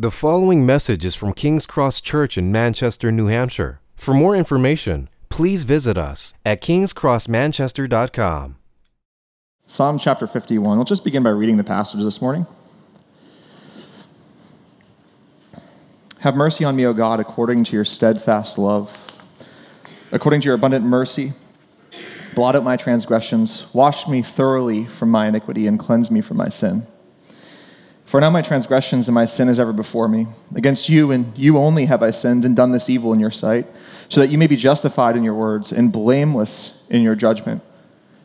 The following message is from King's Cross Church in Manchester, New Hampshire. For more information, please visit us at kingscrossmanchester.com. Psalm chapter 51. We'll just begin by reading the passage this morning. Have mercy on me, O God, according to your steadfast love. According to your abundant mercy, blot out my transgressions, wash me thoroughly from my iniquity, and cleanse me from my sin. For now my transgressions and my sin is ever before me. Against you and you only have I sinned and done this evil in your sight, so that you may be justified in your words and blameless in your judgment.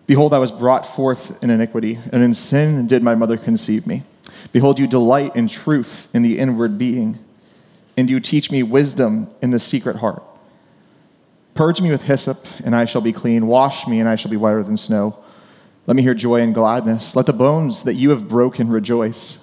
Behold, I was brought forth in iniquity, and in sin did my mother conceive me. Behold, you delight in truth in the inward being, and you teach me wisdom in the secret heart. Purge me with hyssop, and I shall be clean. Wash me, and I shall be whiter than snow. Let me hear joy and gladness. Let the bones that you have broken rejoice.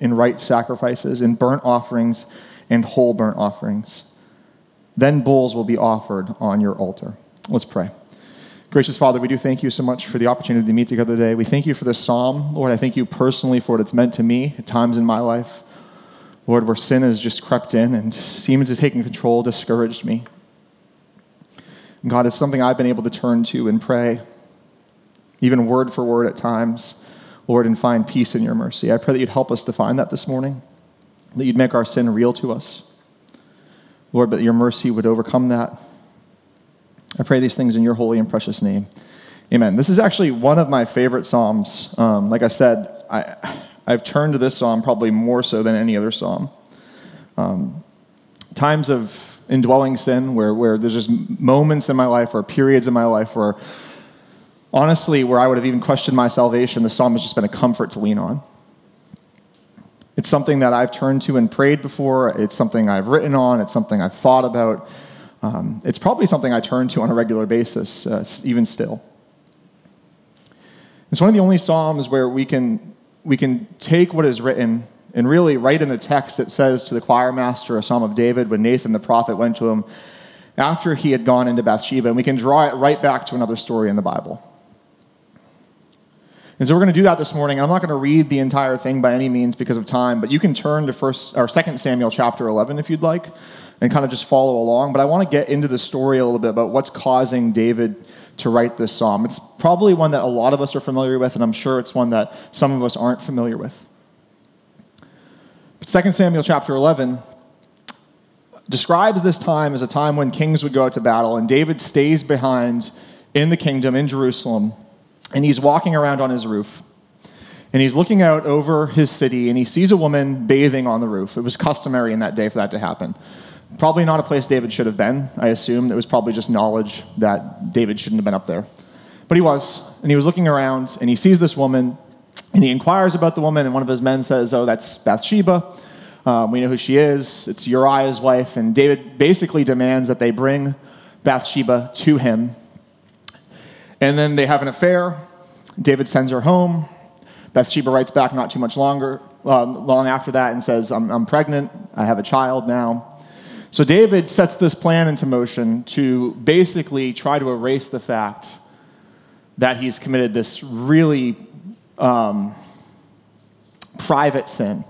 in right sacrifices, in burnt offerings and whole burnt offerings. Then bulls will be offered on your altar. Let's pray. Gracious Father, we do thank you so much for the opportunity to meet together today. We thank you for this psalm. Lord, I thank you personally for what it's meant to me at times in my life. Lord, where sin has just crept in and seemed to take control, discouraged me. God, it's something I've been able to turn to and pray, even word for word at times. Lord, and find peace in your mercy. I pray that you'd help us to find that this morning, that you'd make our sin real to us. Lord, but your mercy would overcome that. I pray these things in your holy and precious name. Amen. This is actually one of my favorite Psalms. Um, like I said, I, I've turned to this Psalm probably more so than any other Psalm. Um, times of indwelling sin where, where there's just moments in my life or periods in my life where honestly, where I would have even questioned my salvation, the psalm has just been a comfort to lean on. It's something that I've turned to and prayed before. It's something I've written on. It's something I've thought about. Um, it's probably something I turn to on a regular basis, uh, even still. It's one of the only psalms where we can, we can take what is written and really write in the text it says to the choir master, a psalm of David, when Nathan the prophet went to him after he had gone into Bathsheba, and we can draw it right back to another story in the Bible. And so we're going to do that this morning. I'm not going to read the entire thing by any means because of time, but you can turn to first or second Samuel chapter 11 if you'd like and kind of just follow along. But I want to get into the story a little bit about what's causing David to write this psalm. It's probably one that a lot of us are familiar with, and I'm sure it's one that some of us aren't familiar with. But 2 Samuel chapter 11 describes this time as a time when kings would go out to battle, and David stays behind in the kingdom in Jerusalem and he's walking around on his roof. And he's looking out over his city and he sees a woman bathing on the roof. It was customary in that day for that to happen. Probably not a place David should have been, I assume. It was probably just knowledge that David shouldn't have been up there. But he was. And he was looking around and he sees this woman and he inquires about the woman. And one of his men says, Oh, that's Bathsheba. Um, we know who she is. It's Uriah's wife. And David basically demands that they bring Bathsheba to him and then they have an affair. David sends her home. Bathsheba writes back not too much longer, uh, long after that and says, I'm, I'm pregnant. I have a child now. So David sets this plan into motion to basically try to erase the fact that he's committed this really um, private sin.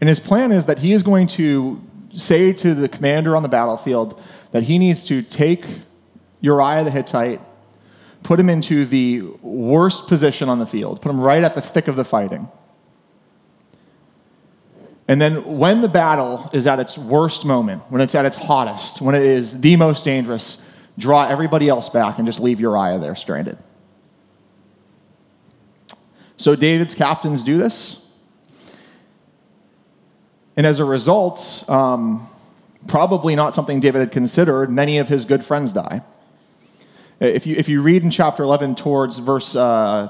And his plan is that he is going to say to the commander on the battlefield that he needs to take Uriah the Hittite, put him into the worst position on the field, put him right at the thick of the fighting. And then when the battle is at its worst moment, when it's at its hottest, when it is the most dangerous, draw everybody else back and just leave Uriah there stranded. So David's captains do this. And as a result, um, probably not something David had considered, many of his good friends die. If you, if you read in chapter 11 towards verse, uh,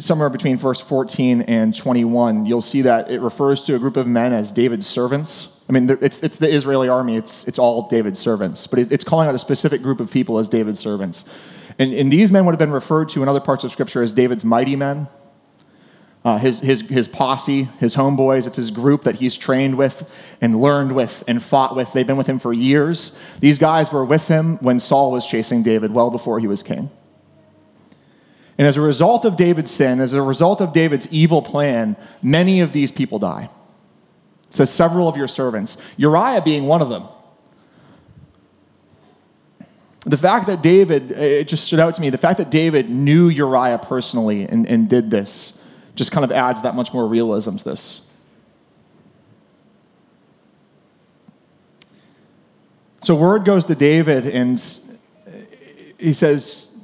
somewhere between verse 14 and 21, you'll see that it refers to a group of men as David's servants. I mean, it's, it's the Israeli army, it's, it's all David's servants, but it, it's calling out a specific group of people as David's servants. And, and these men would have been referred to in other parts of Scripture as David's mighty men. Uh, his, his, his posse, his homeboys, it's his group that he's trained with and learned with and fought with. They've been with him for years. These guys were with him when Saul was chasing David, well before he was king. And as a result of David's sin, as a result of David's evil plan, many of these people die. Says several of your servants, Uriah being one of them. The fact that David, it just stood out to me, the fact that David knew Uriah personally and, and did this just kind of adds that much more realism to this. So word goes to David, and he says,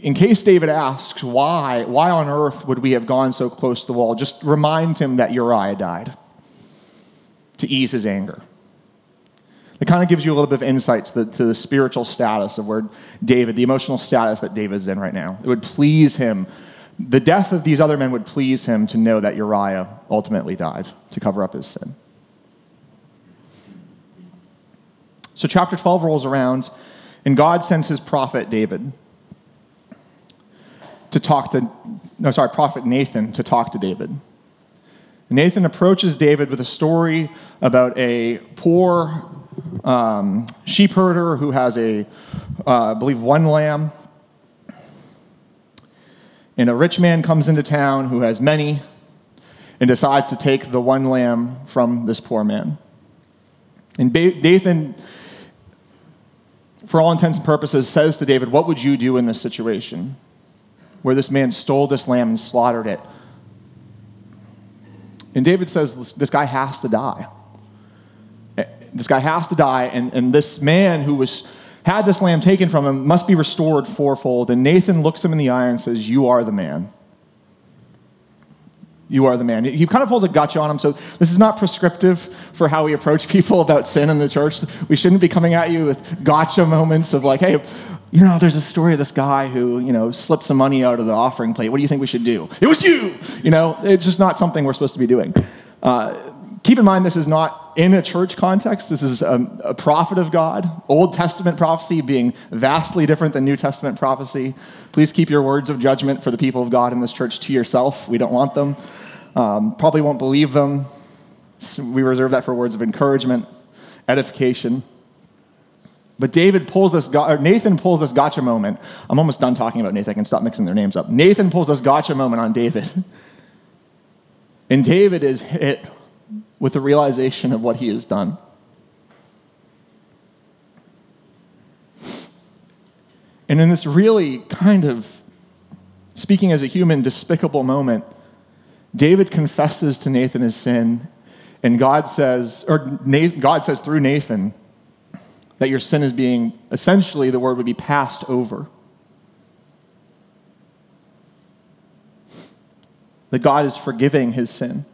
in case David asks why, why on earth would we have gone so close to the wall, just remind him that Uriah died to ease his anger. It kind of gives you a little bit of insight to the, to the spiritual status of where David, the emotional status that David's in right now. It would please him the death of these other men would please him to know that Uriah ultimately died to cover up his sin. So, chapter 12 rolls around, and God sends his prophet David to talk to, no, sorry, prophet Nathan to talk to David. Nathan approaches David with a story about a poor um, sheep herder who has a, uh, I believe, one lamb and a rich man comes into town who has many and decides to take the one lamb from this poor man. And Nathan, for all intents and purposes, says to David, What would you do in this situation where this man stole this lamb and slaughtered it? And David says, This guy has to die. Eh, this guy has to die. And, and this man who was had this lamb taken from him must be restored fourfold. And Nathan looks him in the eye and says, You are the man. You are the man. He kind of pulls a gotcha on him. So, this is not prescriptive for how we approach people about sin in the church. We shouldn't be coming at you with gotcha moments of like, hey, you know, there's a story of this guy who, you know, slipped some money out of the offering plate. What do you think we should do? It was you! You know, it's just not something we're supposed to be doing. Uh, keep in mind, this is not in a church context. This is a, a, prophet of God. Old Testament prophecy being vastly different than New Testament prophecy. Please keep your words of judgment for the people of God in this church to yourself. We don't want them. Um, probably won't believe them. We reserve that for words of encouragement, edification. But David pulls this, Nathan pulls this gotcha moment. I'm almost done talking about Nathan. I can stop mixing their names up. Nathan pulls this gotcha moment on David. And David is hit with the realization of what he has done. And in this really kind of, speaking as a human, despicable moment, David confesses to Nathan his sin, and God says, or God says through Nathan, that your sin is being, essentially, the word would be passed over. That God is forgiving his sin.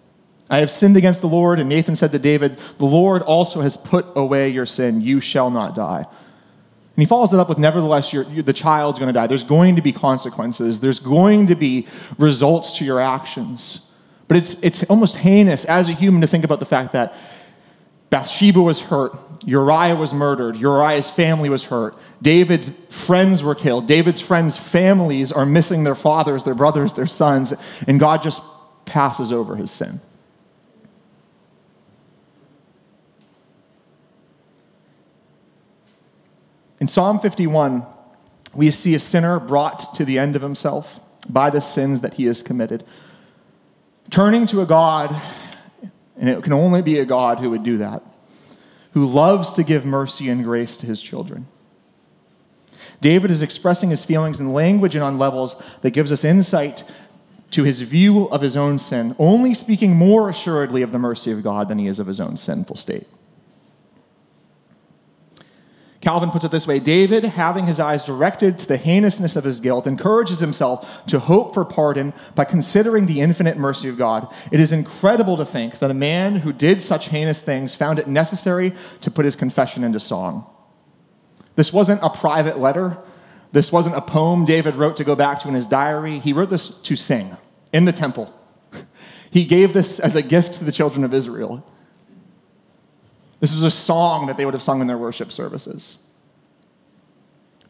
I have sinned against the Lord. And Nathan said to David, The Lord also has put away your sin. You shall not die. And he follows it up with, Nevertheless, you're, you're, the child's going to die. There's going to be consequences, there's going to be results to your actions. But it's, it's almost heinous as a human to think about the fact that Bathsheba was hurt, Uriah was murdered, Uriah's family was hurt, David's friends were killed, David's friends' families are missing their fathers, their brothers, their sons, and God just passes over his sin. In Psalm 51, we see a sinner brought to the end of himself by the sins that he has committed. Turning to a God, and it can only be a God who would do that, who loves to give mercy and grace to his children. David is expressing his feelings in language and on levels that gives us insight to his view of his own sin, only speaking more assuredly of the mercy of God than he is of his own sinful state. Calvin puts it this way David, having his eyes directed to the heinousness of his guilt, encourages himself to hope for pardon by considering the infinite mercy of God. It is incredible to think that a man who did such heinous things found it necessary to put his confession into song. This wasn't a private letter. This wasn't a poem David wrote to go back to in his diary. He wrote this to sing in the temple. He gave this as a gift to the children of Israel. This was a song that they would have sung in their worship services.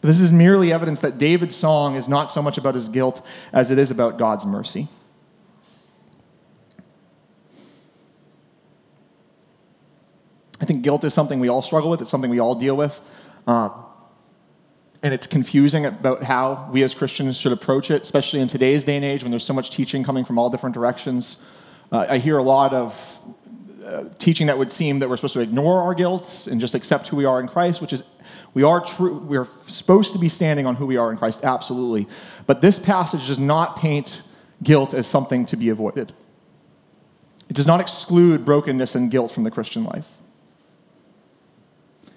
But this is merely evidence that David's song is not so much about his guilt as it is about God's mercy. I think guilt is something we all struggle with, it's something we all deal with. Uh, and it's confusing about how we as Christians should approach it, especially in today's day and age when there's so much teaching coming from all different directions. Uh, I hear a lot of uh, teaching that would seem that we're supposed to ignore our guilt and just accept who we are in Christ, which is we are true. We are supposed to be standing on who we are in Christ, absolutely. But this passage does not paint guilt as something to be avoided. It does not exclude brokenness and guilt from the Christian life.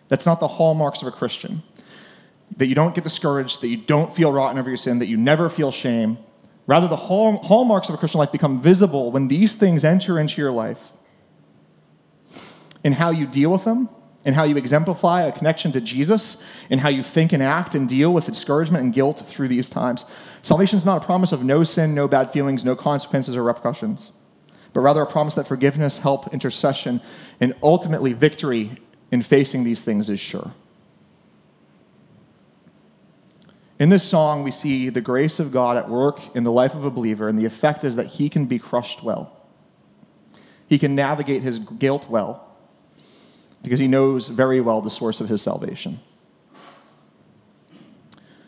That's not the hallmarks of a Christian. That you don't get discouraged, that you don't feel rotten over your sin, that you never feel shame. Rather, the hallmarks of a Christian life become visible when these things enter into your life in how you deal with them, in how you exemplify a connection to Jesus, in how you think and act and deal with discouragement and guilt through these times. Salvation is not a promise of no sin, no bad feelings, no consequences or repercussions, but rather a promise that forgiveness, help, intercession, and ultimately victory in facing these things is sure. In this song, we see the grace of God at work in the life of a believer, and the effect is that he can be crushed well. He can navigate his guilt well because he knows very well the source of his salvation.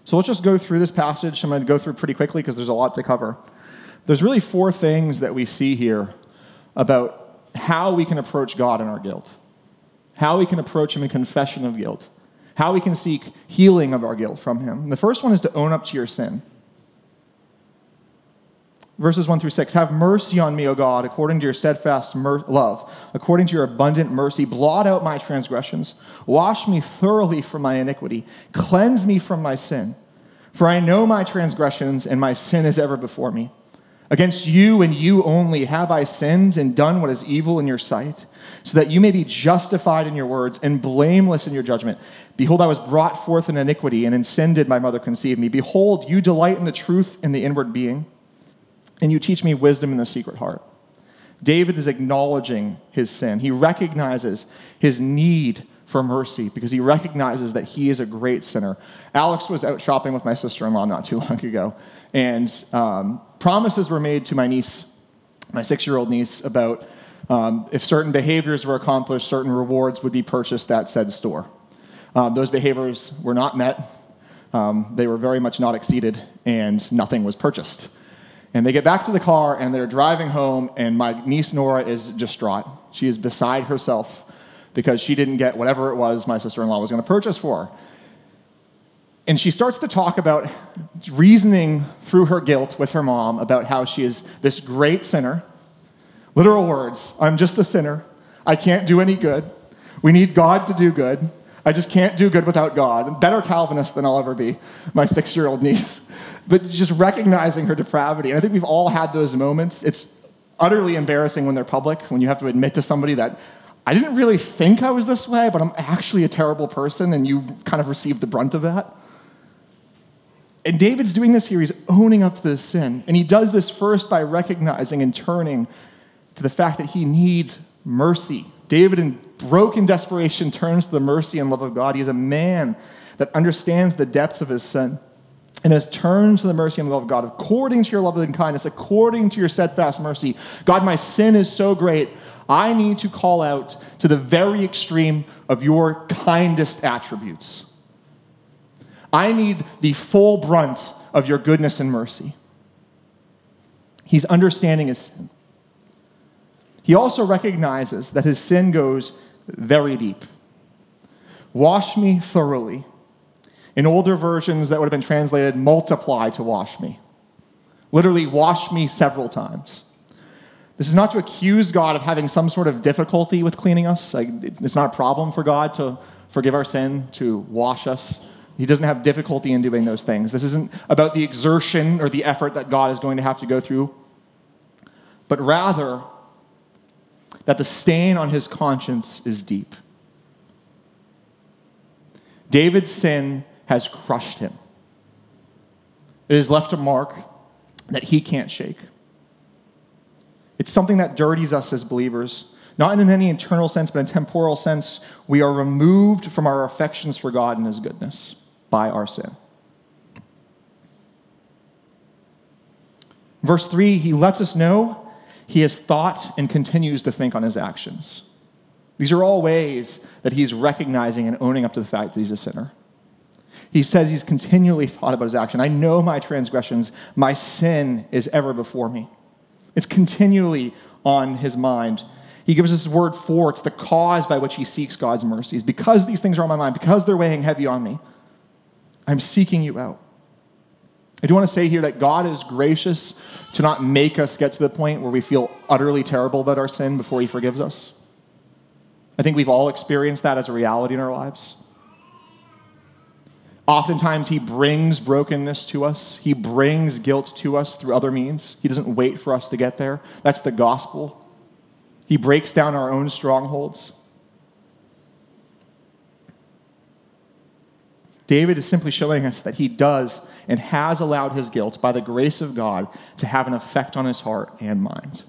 So let's just go through this passage. I'm going to go through pretty quickly because there's a lot to cover. There's really four things that we see here about how we can approach God in our guilt, how we can approach Him in confession of guilt, how we can seek healing of our guilt from Him. And the first one is to own up to your sin verses 1 through 6 Have mercy on me, O God, according to your steadfast mer- love, according to your abundant mercy. Blot out my transgressions. Wash me thoroughly from my iniquity. Cleanse me from my sin. For I know my transgressions, and my sin is ever before me. Against you and you only have I sinned and done what is evil in your sight, so that you may be justified in your words and blameless in your judgment. Behold, I was brought forth in iniquity, and in sin did my mother conceive me. Behold, you delight in the truth in the inward being and you teach me wisdom in the secret heart. David is acknowledging his sin. He recognizes his need for mercy because he recognizes that he is a great sinner. Alex was out shopping with my sister in law not too long ago, and um, promises were made to my niece, my six year old niece, about um, if certain behaviors were accomplished, certain rewards would be purchased at said store. Um, those behaviors were not met, um, they were very much not exceeded, and nothing was purchased. And they get back to the car and they're driving home, and my niece Nora is distraught. She is beside herself because she didn't get whatever it was my sister in law was going to purchase for her. And she starts to talk about reasoning through her guilt with her mom about how she is this great sinner. Literal words I'm just a sinner. I can't do any good. We need God to do good. I just can't do good without God. Better Calvinist than I'll ever be, my six year old niece but just recognizing her depravity. And I think we've all had those moments. It's utterly embarrassing when they're public, when you have to admit to somebody that I didn't really think I was this way, but I'm actually a terrible person, and you kind of received the brunt of that. And David's doing this here. He's owning up to this sin. And he does this first by recognizing and turning to the fact that he needs mercy. David, in broken desperation, turns to the mercy and love of God. He is a man that understands the depths of his sin and has turned to the mercy and love of God, according to your love and kindness, according to your steadfast mercy. God, my sin is so great, I need to call out to the very extreme of your kindest attributes. I need the full brunt of your goodness and mercy. He's understanding his sin. He also recognizes that his sin goes very deep. Wash me thoroughly in older versions, that would have been translated multiply to wash me. Literally, wash me several times. This is not to accuse God of having some sort of difficulty with cleaning us. Like, it's not a problem for God to forgive our sin, to wash us. He doesn't have difficulty in doing those things. This isn't about the exertion or the effort that God is going to have to go through, but rather that the stain on his conscience is deep. David's sin has crushed him. It has left a mark that he can't shake. It's something that dirties us as believers, not in any internal sense, but in temporal sense. We are removed from our affections for God and his goodness by our sin. Verse 3, he lets us know he has thought and continues to think on his actions. These are all ways that he's recognizing and owning up to the fact that he's a sinner. He says he's continually thought about his action. I know my transgressions, my sin is ever before me. It's continually on his mind. He gives us this word for it's the cause by which he seeks God's mercies. Because these things are on my mind, because they're weighing heavy on me, I'm seeking you out. I do want to say here that God is gracious to not make us get to the point where we feel utterly terrible about our sin before He forgives us. I think we've all experienced that as a reality in our lives. Oftentimes, He brings brokenness to us, He brings guilt to us through other means. He doesn't wait for us to get there. That's the gospel. He breaks down our own strongholds. David is simply showing us that he does and has allowed his guilt, by the grace of God, to have an effect on his heart and mind.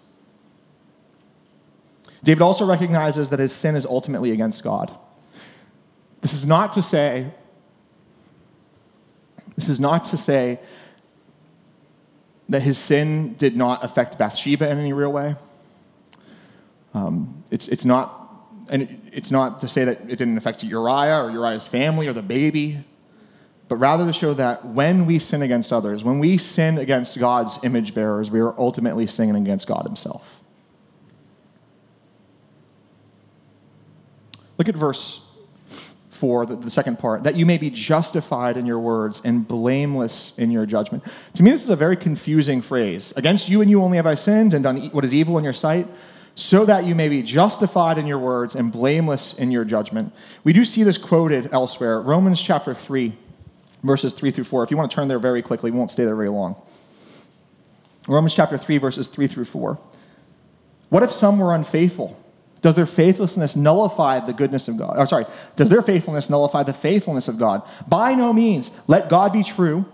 David also recognizes that his sin is ultimately against God. This is not to say, this is not to say that his sin did not affect Bathsheba in any real way. Um, it's, it's, not, and it's not to say that it didn't affect Uriah or Uriah's family or the baby but rather to show that when we sin against others, when we sin against God's image bearers, we are ultimately sinning against God Himself. Look at verse 4, the, the, second part, that you may be justified in your words and blameless in your judgment. To me, this is a very confusing phrase. Against you and you only have I sinned and done what is evil in your sight, so that you may be justified in your words and blameless in your judgment. We do see this quoted elsewhere. Romans chapter 3 verses 3 through 4. If you want to turn there very quickly, we won't stay there very long. Romans chapter 3, verses 3 through 4. What if some were unfaithful? Does their faithlessness nullify the goodness of God? Or sorry, does their faithfulness nullify the faithfulness of God? By no means. Let God be true,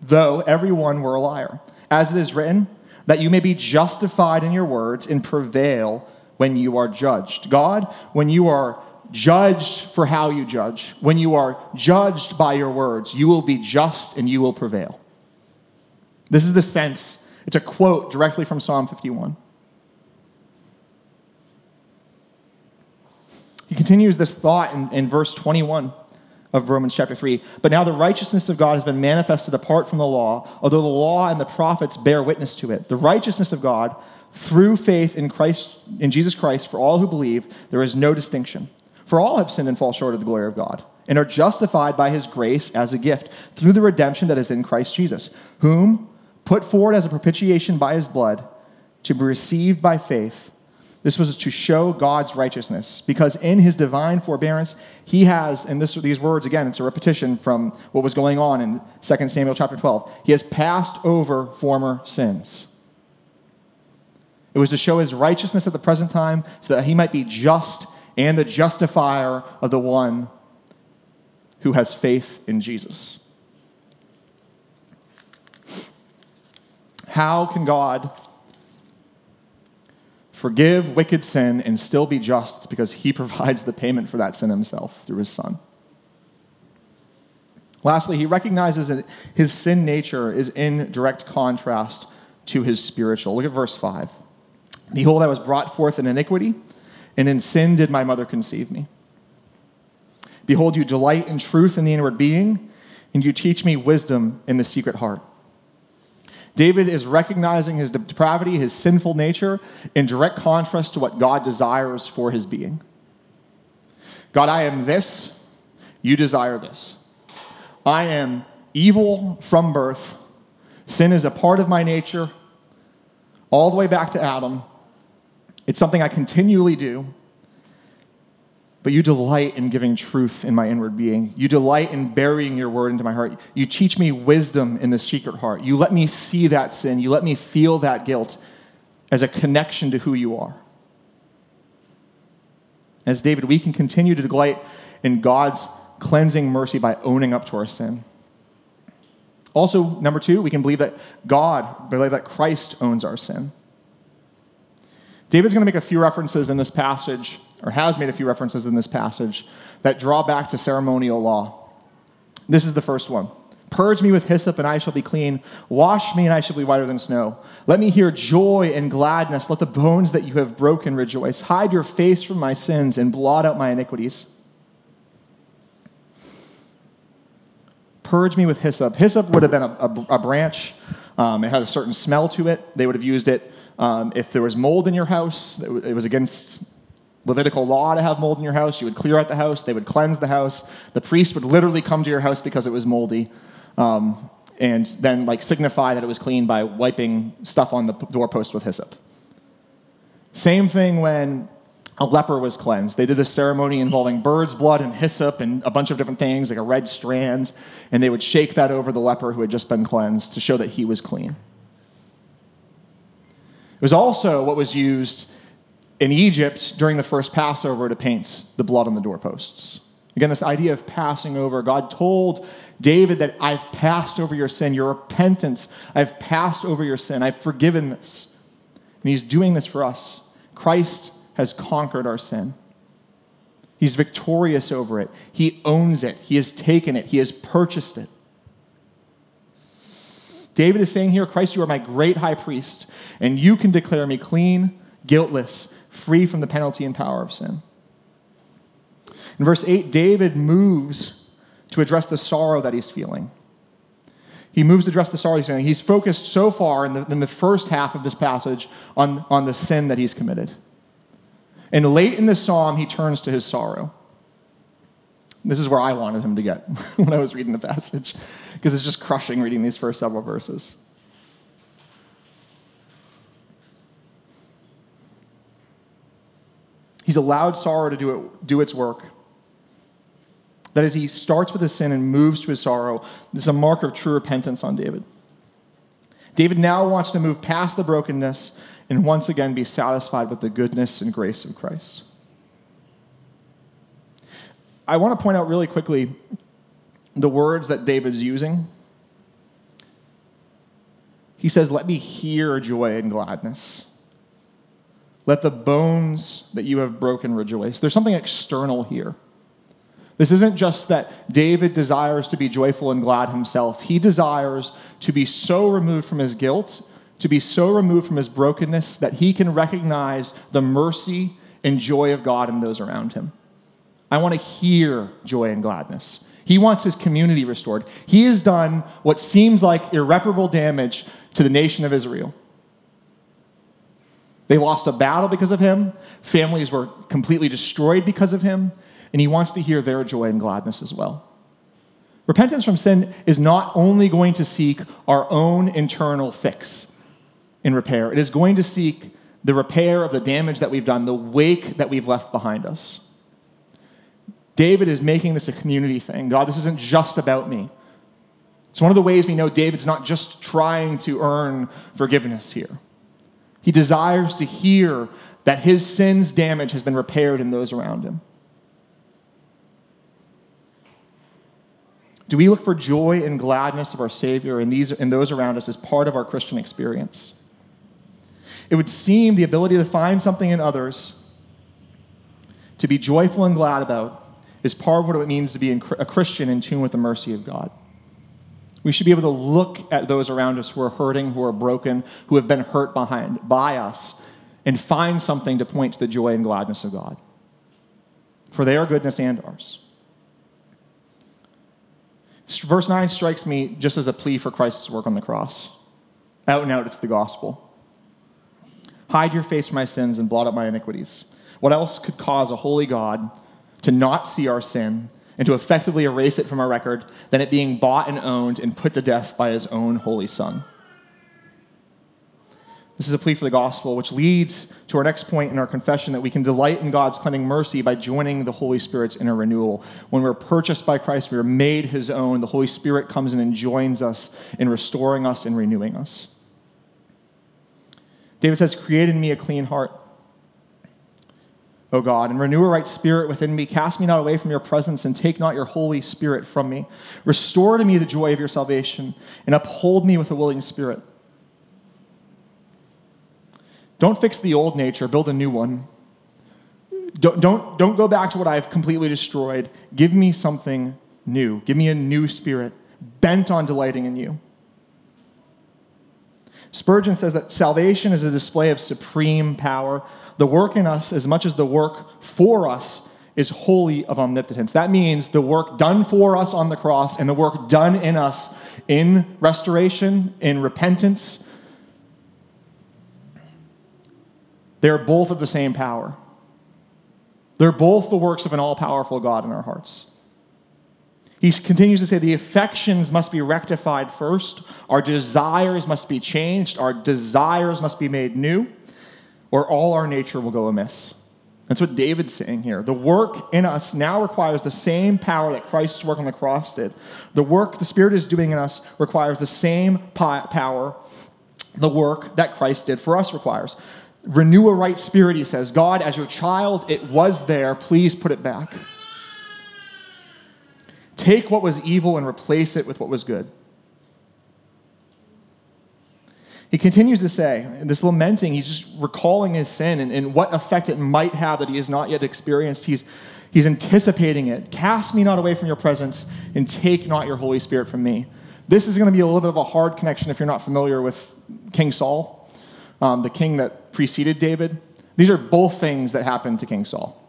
though everyone were a liar. As it is written, that you may be justified in your words and prevail when you are judged. God, when you are judged for how you judge, when you are judged by your words, you will be just and you will prevail. This is the sense. It's a quote directly from Psalm 51. He continues this thought in, in verse 21 of Romans chapter 3. But now the righteousness of God has been manifested apart from the law, although the law and the prophets bear witness to it. The righteousness of God through faith in Christ in Jesus Christ for all who believe, there is no distinction. For all have sinned and fall short of the glory of God, and are justified by his grace as a gift through the redemption that is in Christ Jesus, whom put forward as a propitiation by his blood to be received by faith. This was to show God's righteousness, because in his divine forbearance, he has, and this, these words, again, it's a repetition from what was going on in 2 Samuel chapter 12, he has passed over former sins. It was to show his righteousness at the present time so that he might be just and the justifier of the one who has faith in Jesus. How can God forgive wicked sin and still be just? Because he provides the payment for that sin himself through his son. Lastly, he recognizes that his sin nature is in direct contrast to his spiritual. Look at verse 5. Behold, I was brought forth in iniquity and in sin did my mother conceive me. Behold, you delight in truth in the inward being, and you teach me wisdom in the secret heart. David is recognizing his depravity, his sinful nature, in direct contrast to what God desires for his being. God, I am this, you desire this. I am evil from birth. Sin is a part of my nature, all the way back to Adam. It's something I continually do. But you delight in giving truth in my inward being. You delight in burying your word into my heart. You teach me wisdom in the secret heart. You let me see that sin. You let me feel that guilt as a connection to who you are. As David, we can continue to delight in God's cleansing mercy by owning up to our sin. Also, number two, we can believe that God, believe that Christ owns our sin. David's going to make a few references in this passage or has made a few references in this passage that draw back to ceremonial law. This is the first one. Purge me with hyssop, and I shall be clean. Wash me, and I shall be whiter than snow. Let me hear joy and gladness. Let the bones that you have broken rejoice. Hide your face from my sins and blot out my iniquities. Purge me with hyssop. Hyssop would have been a, a, a branch, um, it had a certain smell to it. They would have used it um, if there was mold in your house, it was against Levitical law to have mold in your house. You would clear out the house, they would cleanse the house. The priest would literally come to your house because it was moldy. Um, and then like signify that it was clean by wiping stuff on the doorpost with hyssop. Same thing when a leper was cleansed. They did this ceremony involving bird's blood and hyssop and a bunch of different things, like a red strand, and they would shake that over the leper who had just been cleansed to show that he was clean. It was also what was used in Egypt during the first Passover to paint the blood on the doorposts. Again, this idea of passing over. God told David that I've passed over your sin, your repentance. I've passed over your sin. I've forgiven this. And he's doing this for us. Christ has conquered our sin. He's victorious over it. He owns it. He has taken it. He has purchased it. David is saying here, Christ, you are my great high priest, and you can declare me clean, guiltless, free from the penalty and power of sin. In verse 8, David moves to address the sorrow that he's feeling. He moves to address the sorrow he's feeling. He's focused so far in the, in the first half of this passage on, on the sin that he's committed. And late in the psalm, he turns to his sorrow. This is where I wanted him to get when I was reading the passage, because it's just crushing reading these first several verses. He's allowed sorrow to do, it, do its work. That is, he starts with his sin and moves to his sorrow. This is a mark of true repentance on David. David now wants to move past the brokenness and once again be satisfied with the goodness and grace of Christ. I want to point out really quickly the words that David's using. He says, Let me hear joy and gladness. Let the bones that you have broken rejoice. There's something external here. This isn't just that David desires to be joyful and glad himself. He desires to be so removed from his guilt, to be so removed from his brokenness, that he can recognize the mercy and joy of God in those around him. I want to hear joy and gladness. He wants his community restored. He has done what seems like irreparable damage to the nation of Israel. They lost a battle because of him, families were completely destroyed because of him, and he wants to hear their joy and gladness as well. Repentance from sin is not only going to seek our own internal fix and repair, it is going to seek the repair of the damage that we've done, the wake that we've left behind us. David is making this a community thing. God, this isn't just about me. It's one of the ways we know David's not just trying to earn forgiveness here. He desires to hear that his sin's damage has been repaired in those around him. Do we look for joy and gladness of our Savior in, these, in those around us as part of our Christian experience? It would seem the ability to find something in others to be joyful and glad about is part of what it means to be a Christian in tune with the mercy of God. We should be able to look at those around us who are hurting, who are broken, who have been hurt behind, by us, and find something to point to the joy and gladness of God. For they are goodness and ours. Verse 9 strikes me just as a plea for Christ's work on the cross. Out and out, it's the gospel. Hide your face from my sins and blot out my iniquities. What else could cause a holy God to not see our sin and to effectively erase it from our record than it being bought and owned and put to death by his own holy son. This is a plea for the gospel, which leads to our next point in our confession that we can delight in God's cleansing mercy by joining the Holy Spirit's inner renewal. When we're purchased by Christ, we are made his own. The Holy Spirit comes and joins us in restoring us and renewing us. David says, Create in me a clean heart, O God, and renew a right spirit within me. Cast me not away from your presence, and take not your Holy Spirit from me. Restore to me the joy of your salvation, and uphold me with a willing spirit. Don't fix the old nature, build a new one. Don't, don't, don't go back to what I've completely destroyed. Give me something new. Give me a new spirit, bent on delighting in you. Spurgeon says that salvation is a display of supreme power. The work in us, as much as the work for us, is wholly of omnipotence. That means the work done for us on the cross and the work done in us in restoration, in repentance, they're both of the same power. They're both the works of an all powerful God in our hearts. He continues to say the affections must be rectified first, our desires must be changed, our desires must be made new, or all our nature will go amiss. That's what David's saying here. The work in us now requires the same power that Christ's work on the cross did. The work the Spirit is doing in us requires the same power the work that Christ did for us requires. Renew a right spirit, he says. God, as your child, it was there. Please put it back. Take what was evil and replace it with what was good. He continues to say, this lamenting, he's just recalling his sin and, and, what effect it might have that he has not yet experienced. He's, he's anticipating it. Cast me not away from your presence and take not your Holy Spirit from me. This is going to be a little bit of a hard connection if you're not familiar with King Saul, um, the king that preceded David. These are both things that happened to King Saul.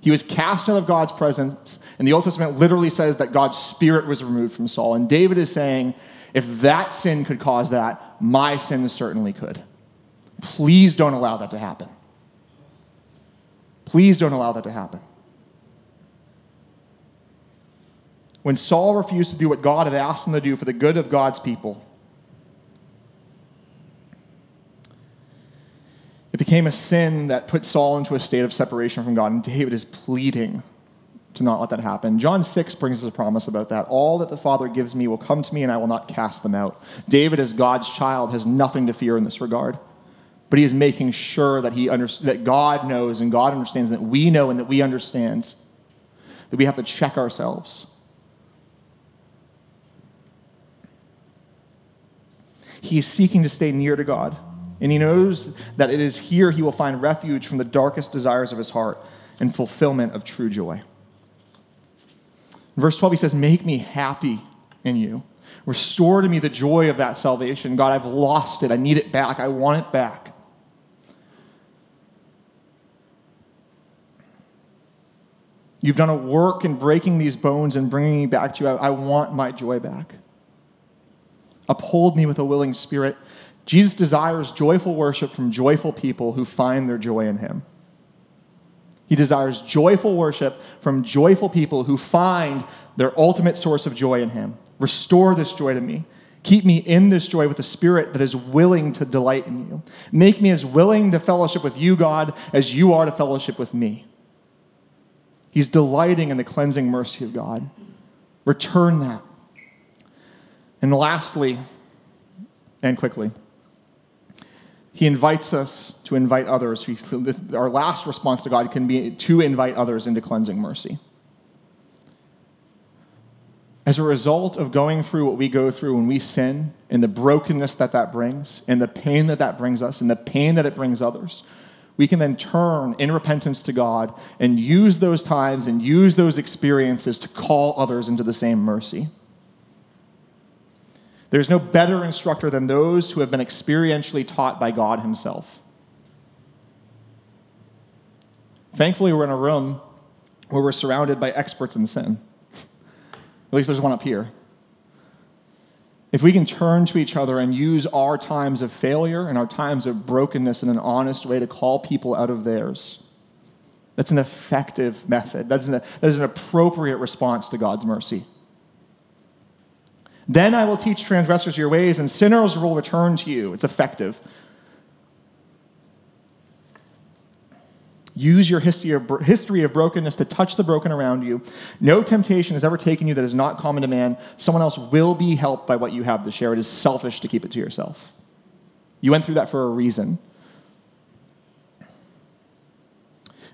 He was cast out of God's presence, and the Old Testament literally says that God's spirit was removed from Saul. And David is saying, if that sin could cause that, my sin certainly could. Please don't allow that to happen. Please don't allow that to happen. When Saul refused to do what God had asked him to do for the good of God's people, It became a sin that put Saul into a state of separation from God, and David is pleading to not let that happen. John 6 brings us a promise about that. All that the Father gives me will come to me, and I will not cast them out. David, as God's child, has nothing to fear in this regard. But he is making sure that, he under, that God knows and God understands, that we know and that we understand that we have to check ourselves. He is seeking to stay near to God. And he knows that it is here he will find refuge from the darkest desires of his heart and fulfillment of true joy. Verse 12, he says, Make me happy in you. Restore to me the joy of that salvation. God, I've lost it. I need it back. I want it back. You've done a work in breaking these bones and bringing me back to you. I, I want my joy back. Uphold me with a willing spirit Jesus desires joyful worship from joyful people who find their joy in him. He desires joyful worship from joyful people who find their ultimate source of joy in him. Restore this joy to me. Keep me in this joy with a spirit that is willing to delight in you. Make me as willing to fellowship with you, God, as you are to fellowship with me. He's delighting in the cleansing mercy of God. Return that. And lastly, and quickly, he invites us to invite others. our last response to God can be to invite others into cleansing mercy. As a result of going through what we go through when we sin and the brokenness that that brings, and the pain that that brings us, and the pain that it brings others, we can then turn in repentance to God and use those times and use those experiences to call others into the same mercy. There's no better instructor than those who have been experientially taught by God Himself. Thankfully, we're in a room where we're surrounded by experts in sin. At least there's one up here. If we can turn to each other and use our times of failure and our times of brokenness in an honest way to call people out of theirs, that's an effective method. That's an, that is an appropriate response to God's mercy. Then I will teach transgressors your ways, and sinners will return to you. It's effective. Use your history of, brokenness to touch the broken around you. No temptation has ever taken you that is not common to man. Someone else will be helped by what you have to share. It is selfish to keep it to yourself. You went through that for a reason.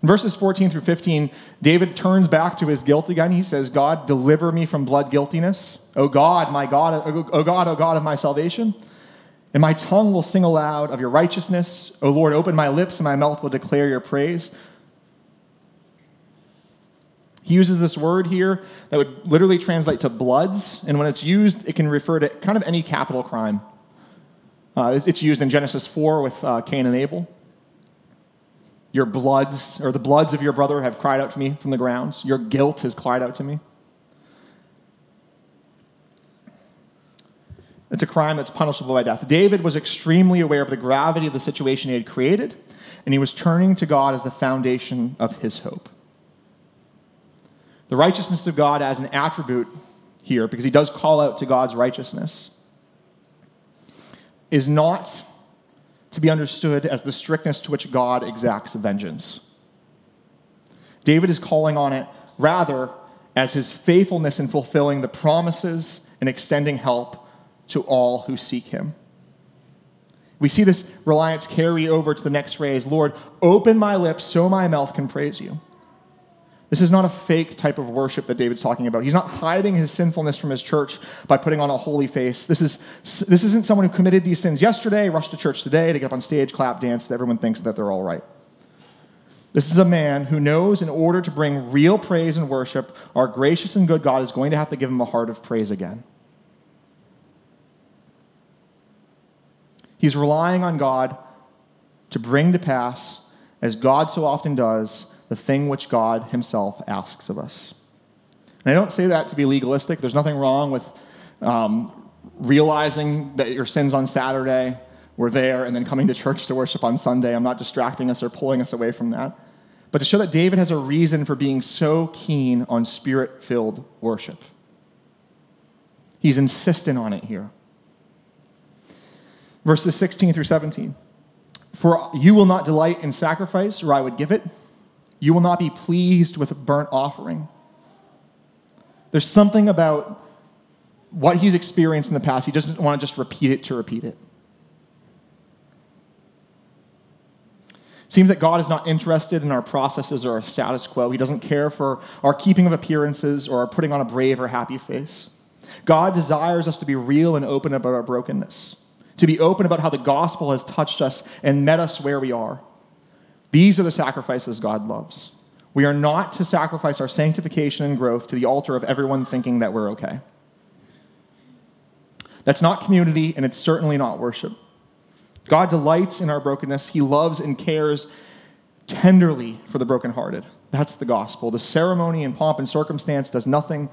In verses 14 through 15, David turns back to his guilt again. He says, God, deliver me from blood guiltiness. O God, my God, O God, O God of my salvation. And my tongue will sing aloud of your righteousness. O Lord, open my lips, and my mouth will declare your praise. He uses this word here that would literally translate to bloods, and when it's used, it can refer to kind of any capital crime. Uh, it's used in Genesis 4 with uh, Cain and Abel. Your bloods, or the bloods of your brother, have cried out to me from the grounds. Your guilt has cried out to me. It's a crime that's punishable by death. David was extremely aware of the gravity of the situation he had created, and he was turning to God as the foundation of his hope. The righteousness of God as an attribute here, because he does call out to God's righteousness, is not to be understood as the strictness to which God exacts vengeance. David is calling on it rather as his faithfulness in fulfilling the promises and extending help to all who seek him. We see this reliance carry over to the next phrase Lord, open my lips so my mouth can praise you. This is not a fake type of worship that David's talking about. He's not hiding his sinfulness from his church by putting on a holy face. This, is, this isn't someone who committed these sins yesterday, rushed to church today to get up on stage, clap, dance, and everyone thinks that they're all right. This is a man who knows in order to bring real praise and worship, our gracious and good God is going to have to give him a heart of praise again. He's relying on God to bring to pass, as God so often does, the thing which God Himself asks of us. And I don't say that to be legalistic. There's nothing wrong with um, realizing that your sins on Saturday were there and then coming to church to worship on Sunday. I'm not distracting us or pulling us away from that. But to show that David has a reason for being so keen on spirit filled worship. He's insistent on it here. Verses 16 through 17. For you will not delight in sacrifice, or I would give it. You will not be pleased with a burnt offering. There's something about what he's experienced in the past. He doesn't want to just repeat it to repeat it. Seems that God is not interested in our processes or our status quo. He doesn't care for our keeping of appearances or our putting on a brave or happy face. God desires us to be real and open about our brokenness, to be open about how the gospel has touched us and met us where we are. These are the sacrifices God loves. We are not to sacrifice our sanctification and growth to the altar of everyone thinking that we're okay. That's not community, and it's certainly not worship. God delights in our brokenness. He loves and cares tenderly for the brokenhearted. That's the gospel. The ceremony and pomp and circumstance does nothing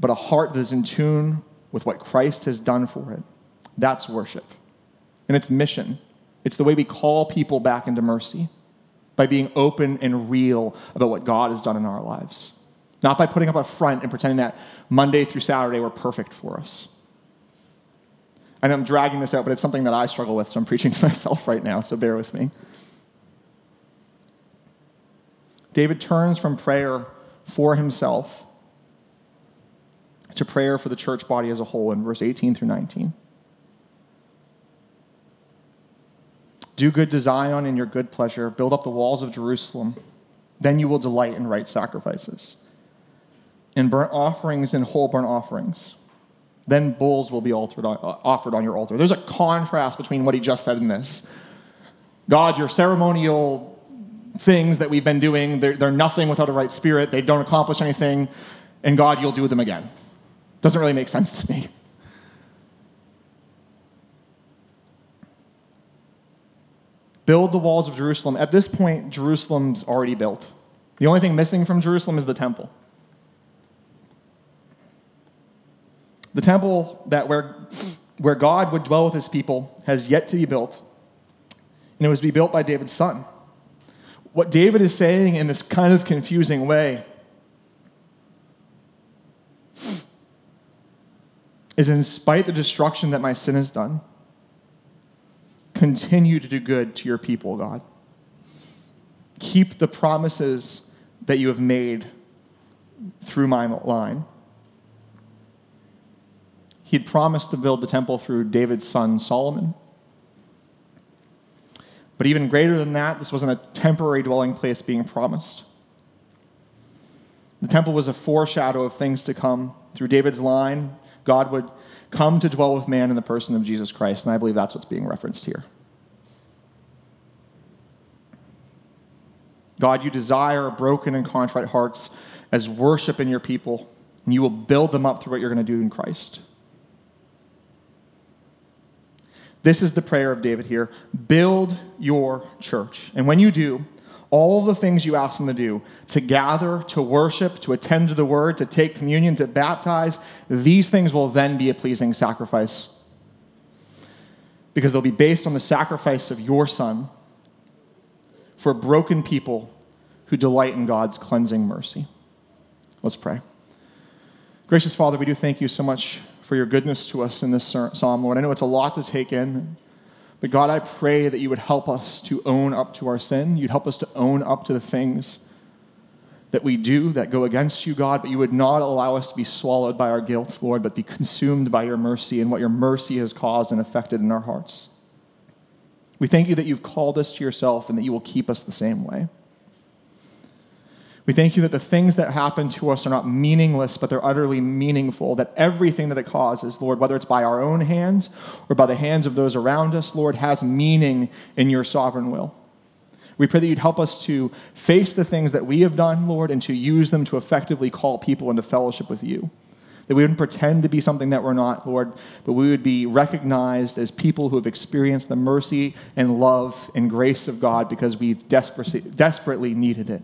but a heart that is in tune with what Christ has done for it. That's worship. And it's mission. It's the way we call people back into mercy by being open and real about what God has done in our lives. Not by putting up a front and pretending that Monday through Saturday were perfect for us. Know I'm dragging this out, but it's something that I struggle with, so I'm preaching to myself right now, so bear with me. David turns from prayer for himself to prayer for the church body as a whole in verse 18 through 19. Do good to Zion in your good pleasure. Build up the walls of Jerusalem. Then you will delight in right sacrifices, in burnt offerings and whole burnt offerings. Then bulls will be altered, uh, offered on your altar. There's a contrast between what he just said and this. God, your ceremonial things that we've been doing, they're, they're nothing without a right spirit. They don't accomplish anything. And God, you'll do them again. Doesn't really make sense to me. Build the walls of Jerusalem. At this point, Jerusalem's already built. The only thing missing from Jerusalem is the temple. The temple that where, where God would dwell with his people has yet to be built, and it was to be built by David's son. What David is saying in this kind of confusing way is in spite of the destruction that my sin has done, Continue to do good to your people, God. keep the promises that you have made through my line. He'd promised to build the temple through David's son Solomon. But even greater than that, this wasn't a temporary dwelling place being promised. The temple was a foreshadow of things to come. Through David's line, God would come to dwell with man in the person of Jesus Christ, and I believe that's what's being referenced here. God, you desire broken and contrite hearts as worship in your people, and you will build them up through what you're going to do in Christ. This is the prayer of David here build your church. And when you do, all the things you ask them to do to gather, to worship, to attend to the word, to take communion, to baptize these things will then be a pleasing sacrifice. Because they'll be based on the sacrifice of your son for broken people who delight in God's cleansing mercy. Let's pray. Gracious Father, we do thank you so much for your goodness to us in this psalm, Lord. I know it's a lot to take in, but God, I pray that you would help us to own up to our sin. You'd help us to own up to the things that we do that go against you, God, but you would not allow us to be swallowed by our guilt, Lord, but be consumed by your mercy and what your mercy has caused and affected in our hearts. We thank you that you've called us to yourself and that you will keep us the same way. We thank you that the things that happen to us are not meaningless, but they're utterly meaningful. That everything that it causes, Lord, whether it's by our own hands or by the hands of those around us, Lord, has meaning in your sovereign will. We pray that you'd help us to face the things that we have done, Lord, and to use them to effectively call people into fellowship with you. That we wouldn't pretend to be something that we're not, Lord, but we would be recognized as people who have experienced the mercy and love and grace of God because we've desperately needed it.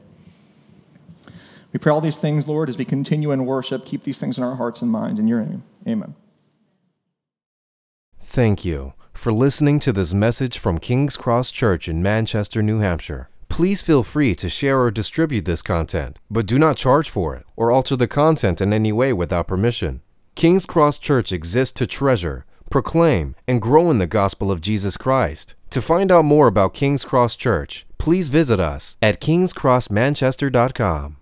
We pray all these things, Lord, as we continue in worship. Keep these things in our hearts and minds. In your name, amen. Thank you for listening to this message from King's Cross Church in Manchester, New Hampshire. Please feel free to share or distribute this content, but do not charge for it or alter the content in any way without permission. King's Cross Church exists to treasure, proclaim, and grow in the gospel of Jesus Christ. To find out more about King's Cross Church, please visit us at kingscrossmanchester.com.